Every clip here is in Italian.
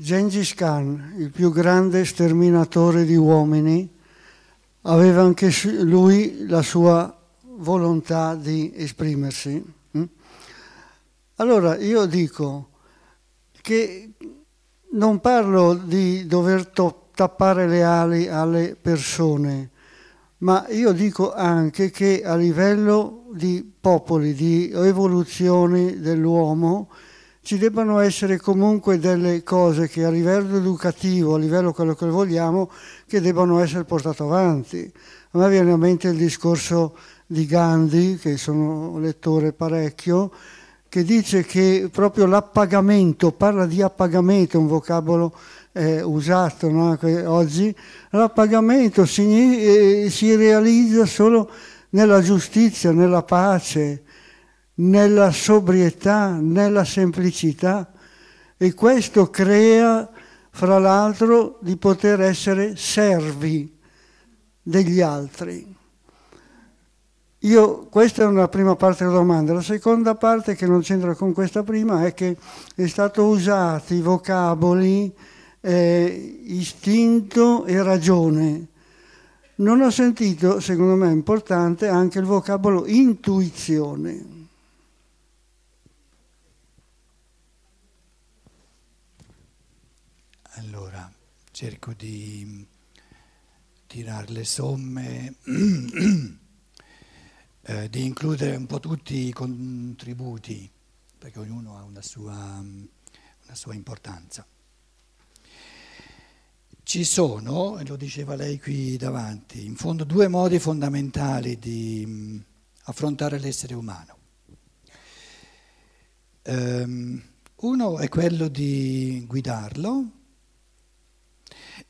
Gengis Khan, il più grande sterminatore di uomini, aveva anche lui la sua volontà di esprimersi. Mm? Allora io dico che non parlo di dover tappare le ali alle persone, ma io dico anche che a livello di popoli, di evoluzioni dell'uomo, ci debbano essere comunque delle cose che a livello educativo, a livello quello che vogliamo, che debbano essere portate avanti. A me viene a mente il discorso di Gandhi, che sono lettore parecchio, che dice che proprio l'appagamento, parla di appagamento, un vocabolo eh, usato no? oggi, l'appagamento si, eh, si realizza solo nella giustizia, nella pace, nella sobrietà, nella semplicità e questo crea, fra l'altro, di poter essere servi degli altri. Io, questa è una prima parte della domanda. La seconda parte, che non c'entra con questa prima, è che è stato usato i vocaboli eh, istinto e ragione. Non ho sentito, secondo me è importante, anche il vocabolo intuizione. Allora, cerco di tirare le somme eh, di includere un po' tutti i contributi, perché ognuno ha una sua, una sua importanza. Ci sono, e lo diceva lei qui davanti, in fondo due modi fondamentali di mm, affrontare l'essere umano. Um, uno è quello di guidarlo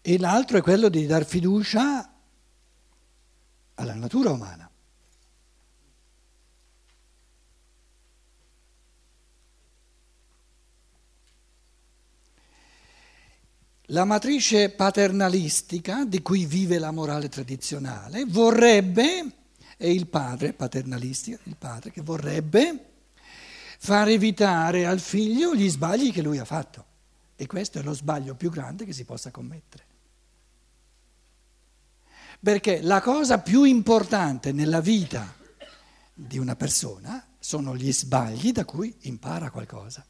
e l'altro è quello di dar fiducia alla natura umana. La matrice paternalistica di cui vive la morale tradizionale vorrebbe, è il padre paternalistica, il padre che vorrebbe far evitare al figlio gli sbagli che lui ha fatto. E questo è lo sbaglio più grande che si possa commettere. Perché la cosa più importante nella vita di una persona sono gli sbagli da cui impara qualcosa.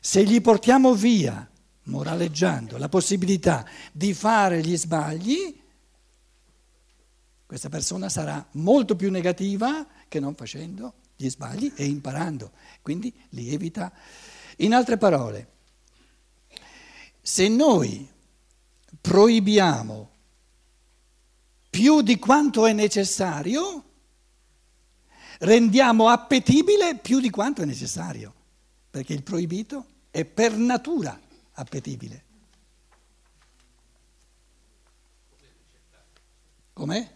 Se gli portiamo via moraleggiando la possibilità di fare gli sbagli, questa persona sarà molto più negativa che non facendo gli sbagli e imparando, quindi li evita. In altre parole, se noi proibiamo più di quanto è necessario, rendiamo appetibile più di quanto è necessario, perché il proibito è per natura appetibile. Com'è?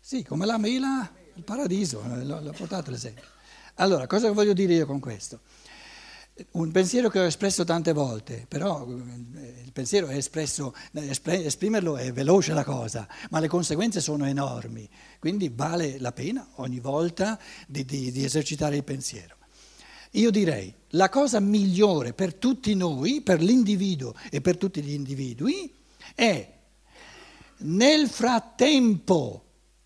Sì, come la mela, il paradiso, l'ho portato l'esempio. Allora, cosa voglio dire io con questo? Un pensiero che ho espresso tante volte, però eh, il pensiero è espresso, esprimerlo è veloce la cosa, ma le conseguenze sono enormi, quindi vale la pena ogni volta di, di, di esercitare il pensiero. Io direi la cosa migliore per tutti noi, per l'individuo e per tutti gli individui, è nel frattempo,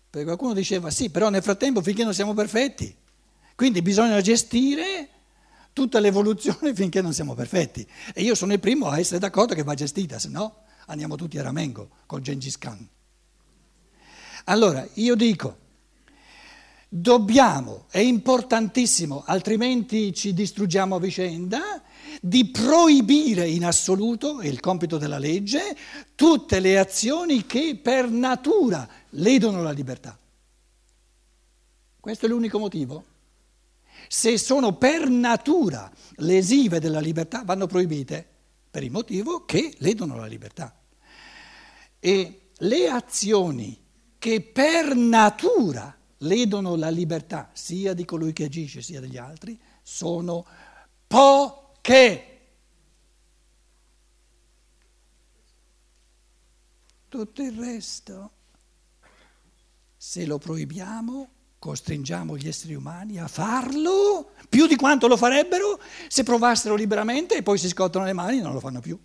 perché qualcuno diceva sì, però nel frattempo finché non siamo perfetti, quindi bisogna gestire tutta l'evoluzione finché non siamo perfetti. E io sono il primo a essere d'accordo che va gestita, se no andiamo tutti a Ramengo con Gengis Khan. Allora, io dico, dobbiamo, è importantissimo, altrimenti ci distruggiamo a vicenda, di proibire in assoluto, è il compito della legge, tutte le azioni che per natura ledono la libertà. Questo è l'unico motivo. Se sono per natura lesive della libertà, vanno proibite per il motivo che ledono la libertà. E le azioni che per natura ledono la libertà sia di colui che agisce sia degli altri, sono poche. Tutto il resto, se lo proibiamo, costringiamo gli esseri umani a farlo più di quanto lo farebbero se provassero liberamente e poi si scottano le mani e non lo fanno più.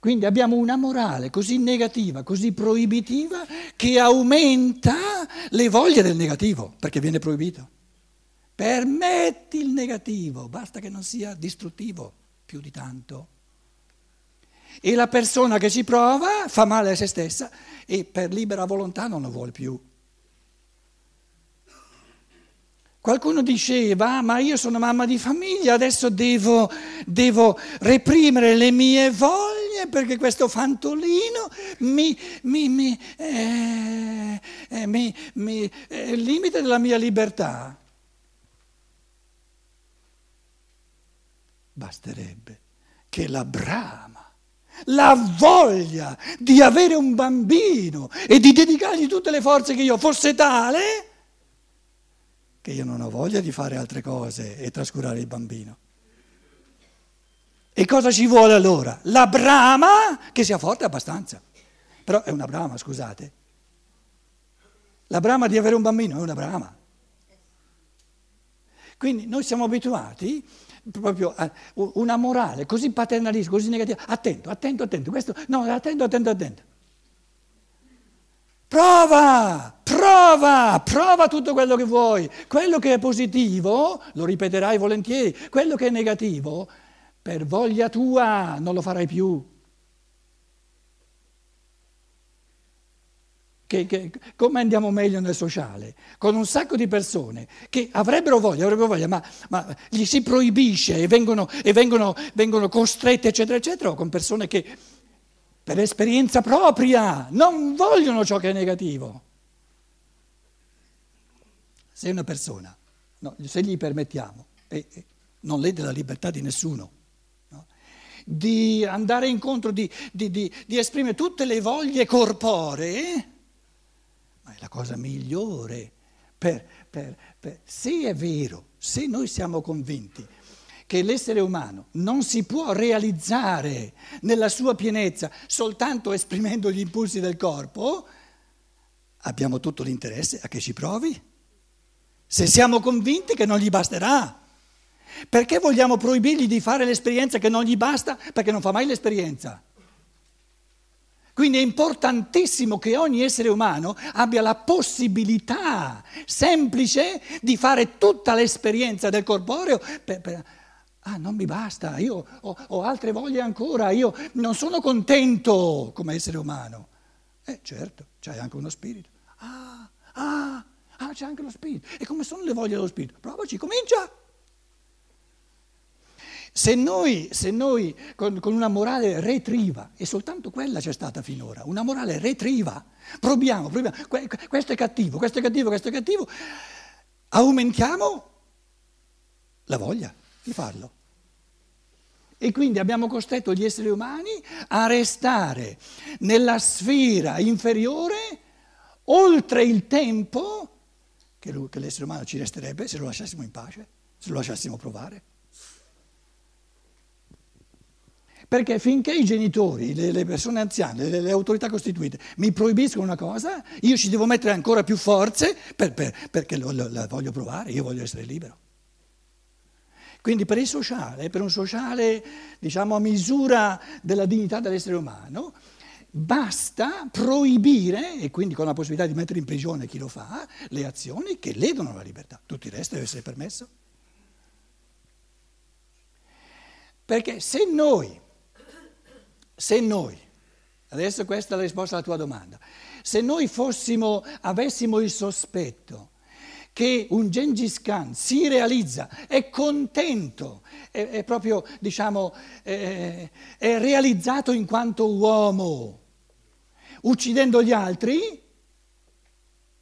Quindi abbiamo una morale così negativa, così proibitiva, che aumenta le voglie del negativo, perché viene proibito. Permetti il negativo, basta che non sia distruttivo più di tanto. E la persona che ci prova fa male a se stessa e per libera volontà non lo vuole più. Qualcuno diceva, ma io sono mamma di famiglia, adesso devo, devo reprimere le mie voglie perché questo fantolino mi, mi, mi, eh, eh, mi, mi eh, limita la mia libertà. Basterebbe che la brama, la voglia di avere un bambino e di dedicargli tutte le forze che io fosse tale che io non ho voglia di fare altre cose e trascurare il bambino. E cosa ci vuole allora? La brama che sia forte abbastanza. Però è una brama, scusate. La brama di avere un bambino è una brama. Quindi noi siamo abituati proprio a una morale così paternalista, così negativa. Attento, attento, attento. Questo, no, attento, attento, attento. Prova, prova, prova tutto quello che vuoi. Quello che è positivo lo ripeterai volentieri, quello che è negativo, per voglia tua non lo farai più. Che, che, come andiamo meglio nel sociale? Con un sacco di persone che avrebbero voglia, avrebbero voglia, ma, ma gli si proibisce e, vengono, e vengono, vengono costrette, eccetera, eccetera, o con persone che per esperienza propria, non vogliono ciò che è negativo. Se una persona, no, se gli permettiamo, e, e non lede la libertà di nessuno, no, di andare incontro, di, di, di, di esprimere tutte le voglie corporee, ma è la cosa migliore. Per, per, per, se è vero, se noi siamo convinti che l'essere umano non si può realizzare nella sua pienezza soltanto esprimendo gli impulsi del corpo, abbiamo tutto l'interesse a che ci provi. Se siamo convinti che non gli basterà, perché vogliamo proibirgli di fare l'esperienza che non gli basta? Perché non fa mai l'esperienza. Quindi è importantissimo che ogni essere umano abbia la possibilità semplice di fare tutta l'esperienza del corporeo per, per, Ah, non mi basta, io ho, ho, altre voglie ancora, io non sono contento come essere umano. Eh certo, c'hai anche uno spirito. Ah, ah, ah, c'è anche lo spirito. E come sono le voglie dello spirito? Provaci, comincia. Se noi, se noi con, con, una morale retriva, e soltanto quella c'è stata finora, una morale retriva, proviamo, proviamo, questo è cattivo, questo è cattivo, questo è cattivo, aumentiamo la voglia di farlo. E quindi abbiamo costretto gli esseri umani a restare nella sfera inferiore oltre il tempo che, l'essere umano ci resterebbe se lo lasciassimo in pace, se lo lasciassimo provare. Perché finché i genitori, le, le persone anziane, le, le, autorità costituite mi proibiscono una cosa, io ci devo mettere ancora più forze per, per, perché lo, lo, la voglio provare, io voglio essere libero. Quindi per il sociale, per un sociale diciamo a misura della dignità dell'essere umano, basta proibire, e quindi con la possibilità di mettere in prigione chi lo fa, le azioni che ledono la libertà. Tutto il resto deve essere permesso. Perché se noi, se noi, adesso questa è la risposta alla tua domanda, se noi fossimo, avessimo il sospetto che un Gengis Khan si realizza, è contento, è, è proprio, diciamo, è, è realizzato in quanto uomo, uccidendo gli altri,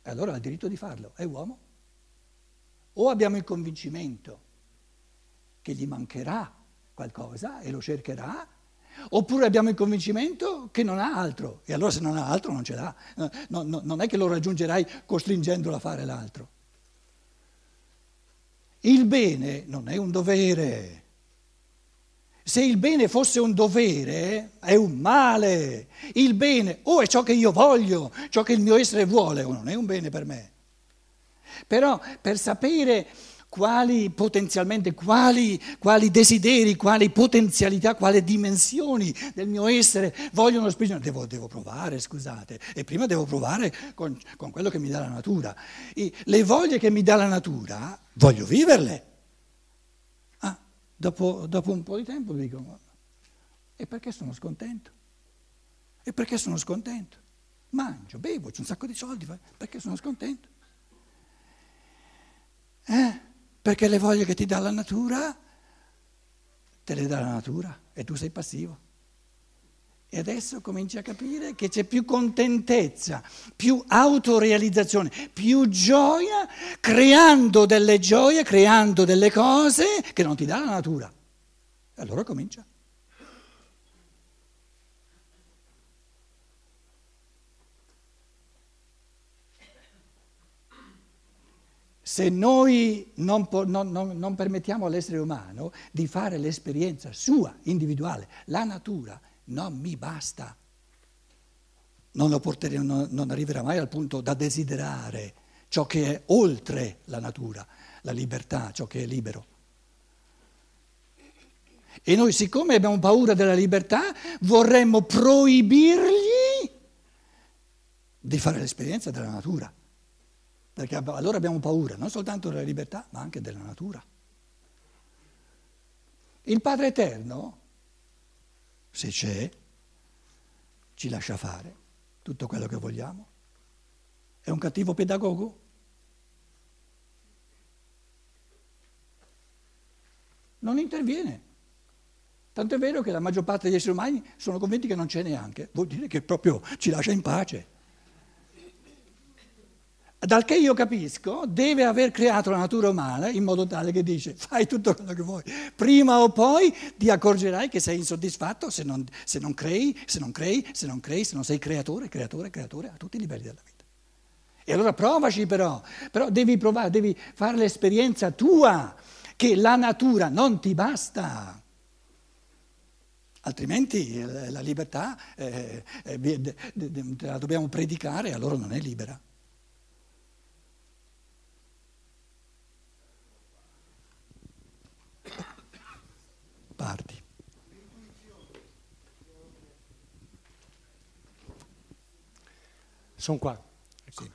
allora ha il diritto di farlo, è uomo. O abbiamo il convincimento che gli mancherà qualcosa e lo cercherà, oppure abbiamo il convincimento che non ha altro, e allora se non ha altro non ce l'ha, no, no, non è che lo raggiungerai costringendolo a fare l'altro. Il bene non è un dovere. Se il bene fosse un dovere, è un male. Il bene o è ciò che io voglio, ciò che il mio essere vuole, o non è un bene per me. Però per sapere quali potenzialmente, quali, quali, desideri, quali potenzialità, quali dimensioni del mio essere vogliono esprimere. Devo, devo, provare, scusate, e prima devo provare con, con quello che mi dà la natura. I, le voglie che mi dà la natura, voglio viverle. Ah, dopo, dopo un po' di tempo dico, e perché sono scontento? E perché sono scontento? Mangio, bevo, c'è un sacco di soldi, perché sono scontento? Eh? Perché le voglie che ti dà la natura, te le dà la natura e tu sei passivo. E adesso cominci a capire che c'è più contentezza, più autorealizzazione, più gioia, creando delle gioie, creando delle cose che non ti dà la natura. Allora comincia. Se noi non, non, non, non, permettiamo all'essere umano di fare l'esperienza sua, individuale, la natura non mi basta. Non, porterà, non arriverà mai al punto da desiderare ciò che è oltre la natura, la libertà, ciò che è libero. E noi siccome abbiamo paura della libertà vorremmo proibirgli di fare l'esperienza della natura perché allora abbiamo paura non soltanto della libertà, ma anche della natura. Il Padre Eterno, se c'è, ci lascia fare tutto quello che vogliamo. È un cattivo pedagogo? Non interviene. Tanto è vero che la maggior parte degli esseri umani sono convinti che non c'è neanche, vuol dire che proprio ci lascia in pace dal che io capisco, deve aver creato la natura umana in modo tale che dice fai tutto quello che vuoi, prima o poi ti accorgerai che sei insoddisfatto se non, se non crei, se non crei, se non crei, se non sei creatore, creatore, creatore a tutti i livelli della vita. E allora provaci però, però devi provare, devi fare l'esperienza tua che la natura non ti basta. Altrimenti eh, la libertà eh, eh, la dobbiamo predicare, allora non è libera. Sono qua. Ecco. Sì.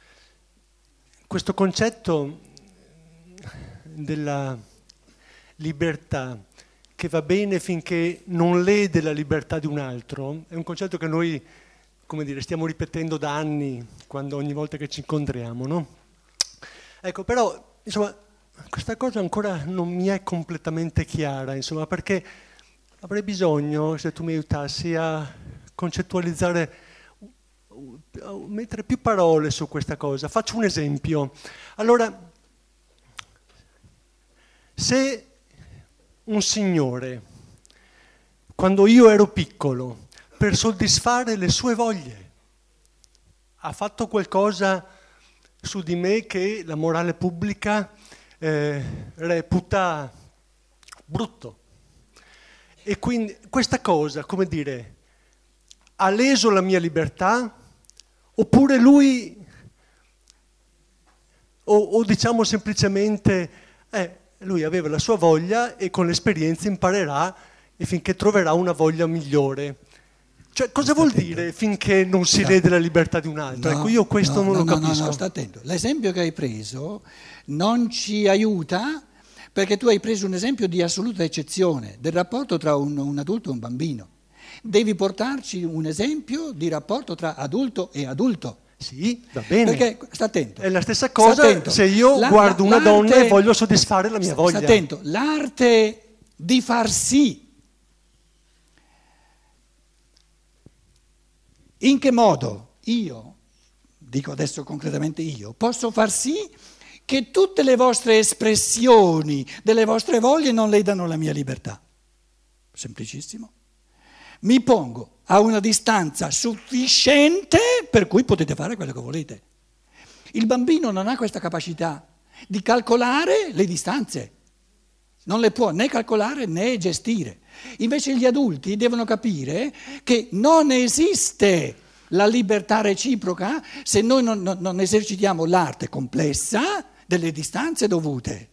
Questo concetto della libertà che va bene finché non lede la libertà di un altro è un concetto che noi come dire, stiamo ripetendo da anni quando, ogni volta che ci incontriamo. No? Ecco, però insomma, questa cosa ancora non mi è completamente chiara, insomma, perché avrei bisogno, se tu mi aiutassi, a concettualizzare, mettere più parole su questa cosa. Faccio un esempio. Allora, se un signore, quando io ero piccolo, per soddisfare le sue voglie, ha fatto qualcosa su di me che la morale pubblica eh, reputa brutto. E quindi questa cosa, come dire, ha leso la mia libertà oppure lui, o, o diciamo semplicemente, eh, lui aveva la sua voglia e con l'esperienza imparerà e finché troverà una voglia migliore. Cioè, cosa vuol dire finché non si lede la libertà di un altro? No, ecco, io questo no, non no, lo capisco. No, no, sta attento. L'esempio che hai preso non ci aiuta perché tu hai preso un esempio di assoluta eccezione del rapporto tra un, un adulto e un bambino. Devi portarci un esempio di rapporto tra adulto e adulto. Sì, va bene. Perché, sta attento. È la stessa cosa se io la, guardo una donna e voglio soddisfare la mia voglia. Sta attento, l'arte di far sì. In che modo io, dico adesso concretamente io, posso far sì che tutte le vostre espressioni delle vostre voglie non ledano la mia libertà. Semplicissimo. Mi pongo a una distanza sufficiente per cui potete fare quello che volete. Il bambino non ha questa capacità di calcolare le distanze. non le può né calcolare né gestire. Invece gli adulti devono capire che non esiste la libertà reciproca se noi non, non, non esercitiamo l'arte complessa delle distanze dovute.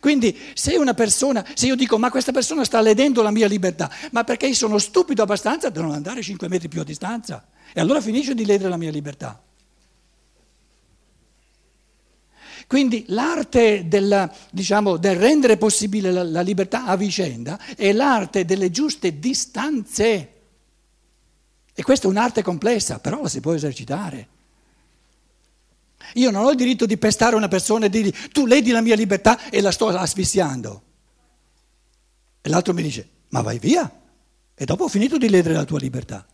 Quindi se una persona, se io dico ma questa persona sta ledendo la mia libertà, ma perché io sono stupido abbastanza da non andare 5 metri più a distanza e allora finisce di ledere la mia libertà. Quindi l'arte della, diciamo, del rendere possibile la, la libertà a vicenda è l'arte delle giuste distanze. E questa è un'arte complessa, però la si può esercitare. Io non ho il diritto di pestare una persona e dirgli tu ledi la mia libertà e la sto asfissiando. E l'altro mi dice ma vai via e dopo ho finito di ledere la tua libertà.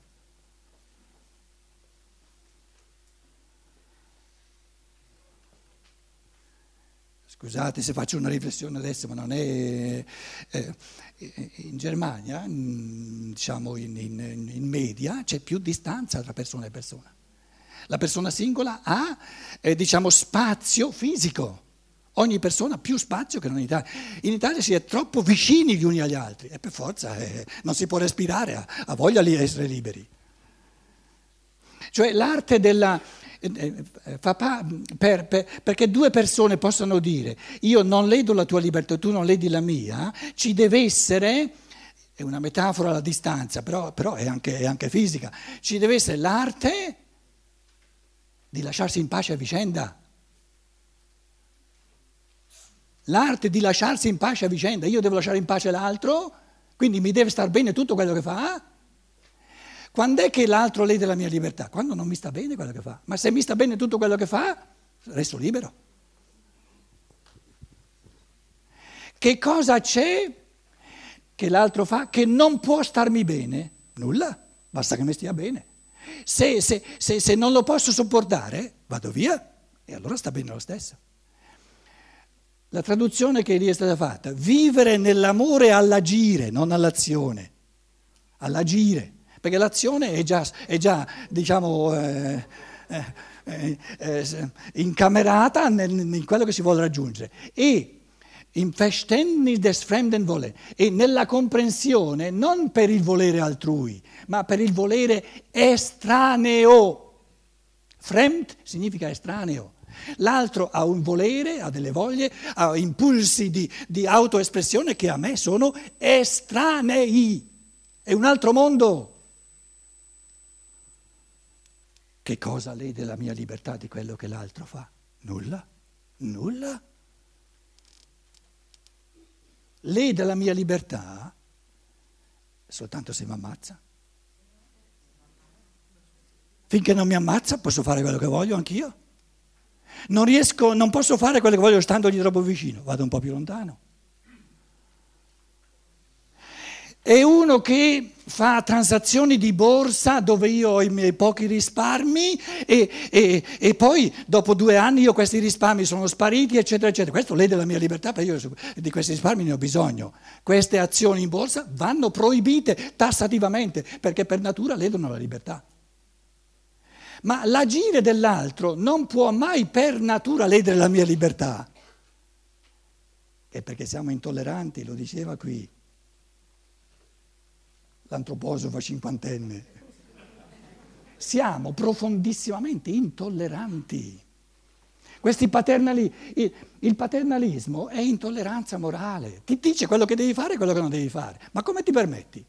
Scusate se faccio una riflessione adesso, ma non è... Eh, in Germania, diciamo in, in, in, media, c'è più distanza tra persona e persona. La persona singola ha, eh, diciamo, spazio fisico. Ogni persona ha più spazio che non in Italia. In Italia si è troppo vicini gli uni agli altri e per forza eh, non si può respirare, ha, ha voglia di essere liberi. Cioè l'arte della eh, eh, pa- per, per, perché due persone possano dire io non ledo la tua libertà, tu non ledi la mia, ci deve essere, è una metafora alla distanza, però, però è, anche, è anche fisica, ci deve essere l'arte di lasciarsi in pace a vicenda. L'arte di lasciarsi in pace a vicenda, io devo lasciare in pace l'altro, quindi mi deve star bene tutto quello che fa. Quando è che l'altro lede la mia libertà? Quando non mi sta bene quello che fa. Ma se mi sta bene tutto quello che fa, resto libero. Che cosa c'è che l'altro fa che non può starmi bene? Nulla, basta che mi stia bene. Se, se, se, se non lo posso sopportare, vado via e allora sta bene lo stesso. La traduzione che lì è stata fatta, vivere nell'amore all'agire, non all'azione, all'agire perché l'azione è già, è già diciamo, eh, eh, eh, eh incamerata in quello che si vuole raggiungere. E in Verständnis des fremden Wollen, e nella comprensione non per il volere altrui, ma per il volere estraneo. Fremd significa estraneo. L'altro ha un volere, ha delle voglie, ha impulsi di, di autoespressione che a me sono estranei. È un altro mondo. Che cosa lede la mia libertà di quello che l'altro fa? Nulla, nulla. Lede la mia libertà soltanto se mi ammazza. Finché non mi ammazza posso fare quello che voglio anch'io. Non riesco, non posso fare quello che voglio standogli troppo vicino, vado un po' più lontano. È uno che fa transazioni di borsa dove io ho i miei pochi risparmi e, e, e, poi dopo due anni io questi risparmi sono spariti, eccetera, eccetera. Questo lede la mia libertà perché io di questi risparmi ne ho bisogno. Queste azioni in borsa vanno proibite tassativamente perché per natura ledono la libertà. Ma l'agire dell'altro non può mai per natura ledere la mia libertà. E perché siamo intolleranti, lo diceva qui l'antroposofo cinquantenne. Siamo profondissimamente intolleranti. Questi paternali, il paternalismo è intolleranza morale. Ti dice quello che devi fare e quello che non devi fare. Ma come ti permetti?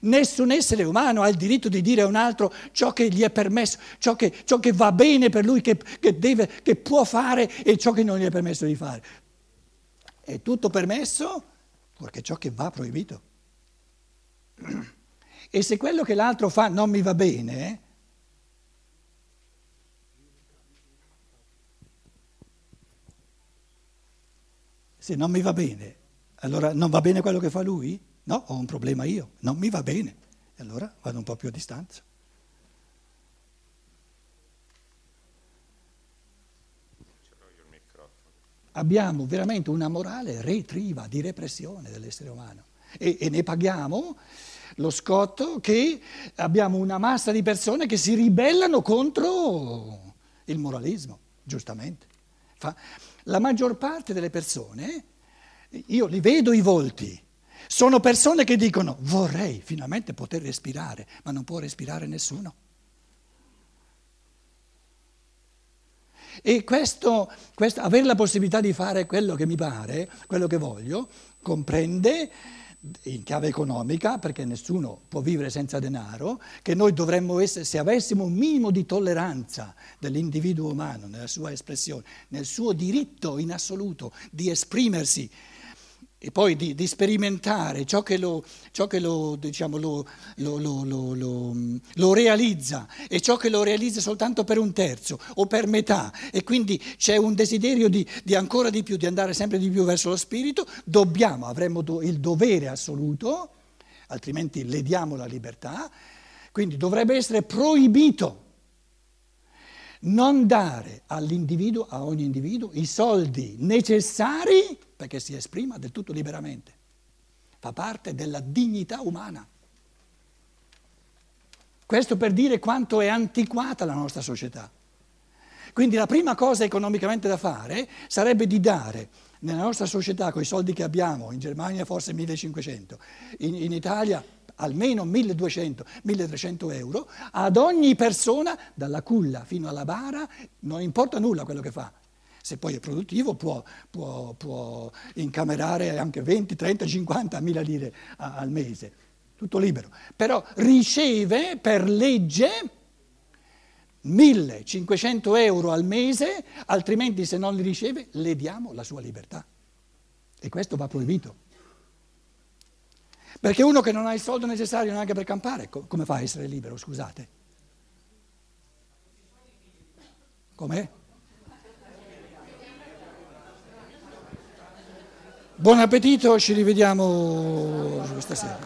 Nessun essere umano ha il diritto di dire a un altro ciò che gli è permesso, ciò che, ciò che va bene per lui, che, che, deve, che può fare e ciò che non gli è permesso di fare. È tutto permesso, perché ciò che va proibito. E se quello che l'altro fa non mi va bene, se non mi va bene, allora non va bene quello che fa lui? No, ho un problema io, non mi va bene. E allora vado un po' più a distanza. Abbiamo veramente una morale retriva di repressione dell'essere umano e, e ne paghiamo lo scotto che abbiamo una massa di persone che si ribellano contro il moralismo, giustamente. La maggior parte delle persone io li vedo i volti. Sono persone che dicono vorrei finalmente poter respirare, ma non può respirare nessuno. E questo, questo, avere la possibilità di fare quello che mi pare, quello che voglio, comprende in chiave economica, perché nessuno può vivere senza denaro, che noi dovremmo essere, se avessimo un minimo di tolleranza dell'individuo umano nella sua espressione, nel suo diritto in assoluto di esprimersi e poi di, di sperimentare ciò che, lo, ciò che lo, diciamo, lo, lo, realizza e ciò che lo realizza soltanto per un terzo o per metà. E quindi c'è un desiderio di, di ancora di più, di andare sempre di più verso lo spirito, dobbiamo, avremmo do, il dovere assoluto, altrimenti lediamo la libertà, quindi dovrebbe essere proibito non dare all'individuo, a ogni individuo, i soldi necessari perché si esprima del tutto liberamente. Fa parte della dignità umana. Questo per dire quanto è antiquata la nostra società. Quindi la prima cosa economicamente da fare sarebbe di dare nella nostra società, con i soldi che abbiamo, in Germania forse 1500, in, in Italia almeno 1200-1300 euro, ad ogni persona, dalla culla fino alla bara, non importa nulla quello che fa. Se poi è produttivo può, può, può incamerare anche 20, 30, 50 mila lire al mese, tutto libero. Però riceve per legge 1500 euro al mese, altrimenti se non li riceve le diamo la sua libertà. E questo va proibito. Perché uno che non ha il soldo necessario neanche per campare, come fa a essere libero, scusate? Com'è? Buon appetito, ci rivediamo questa sera.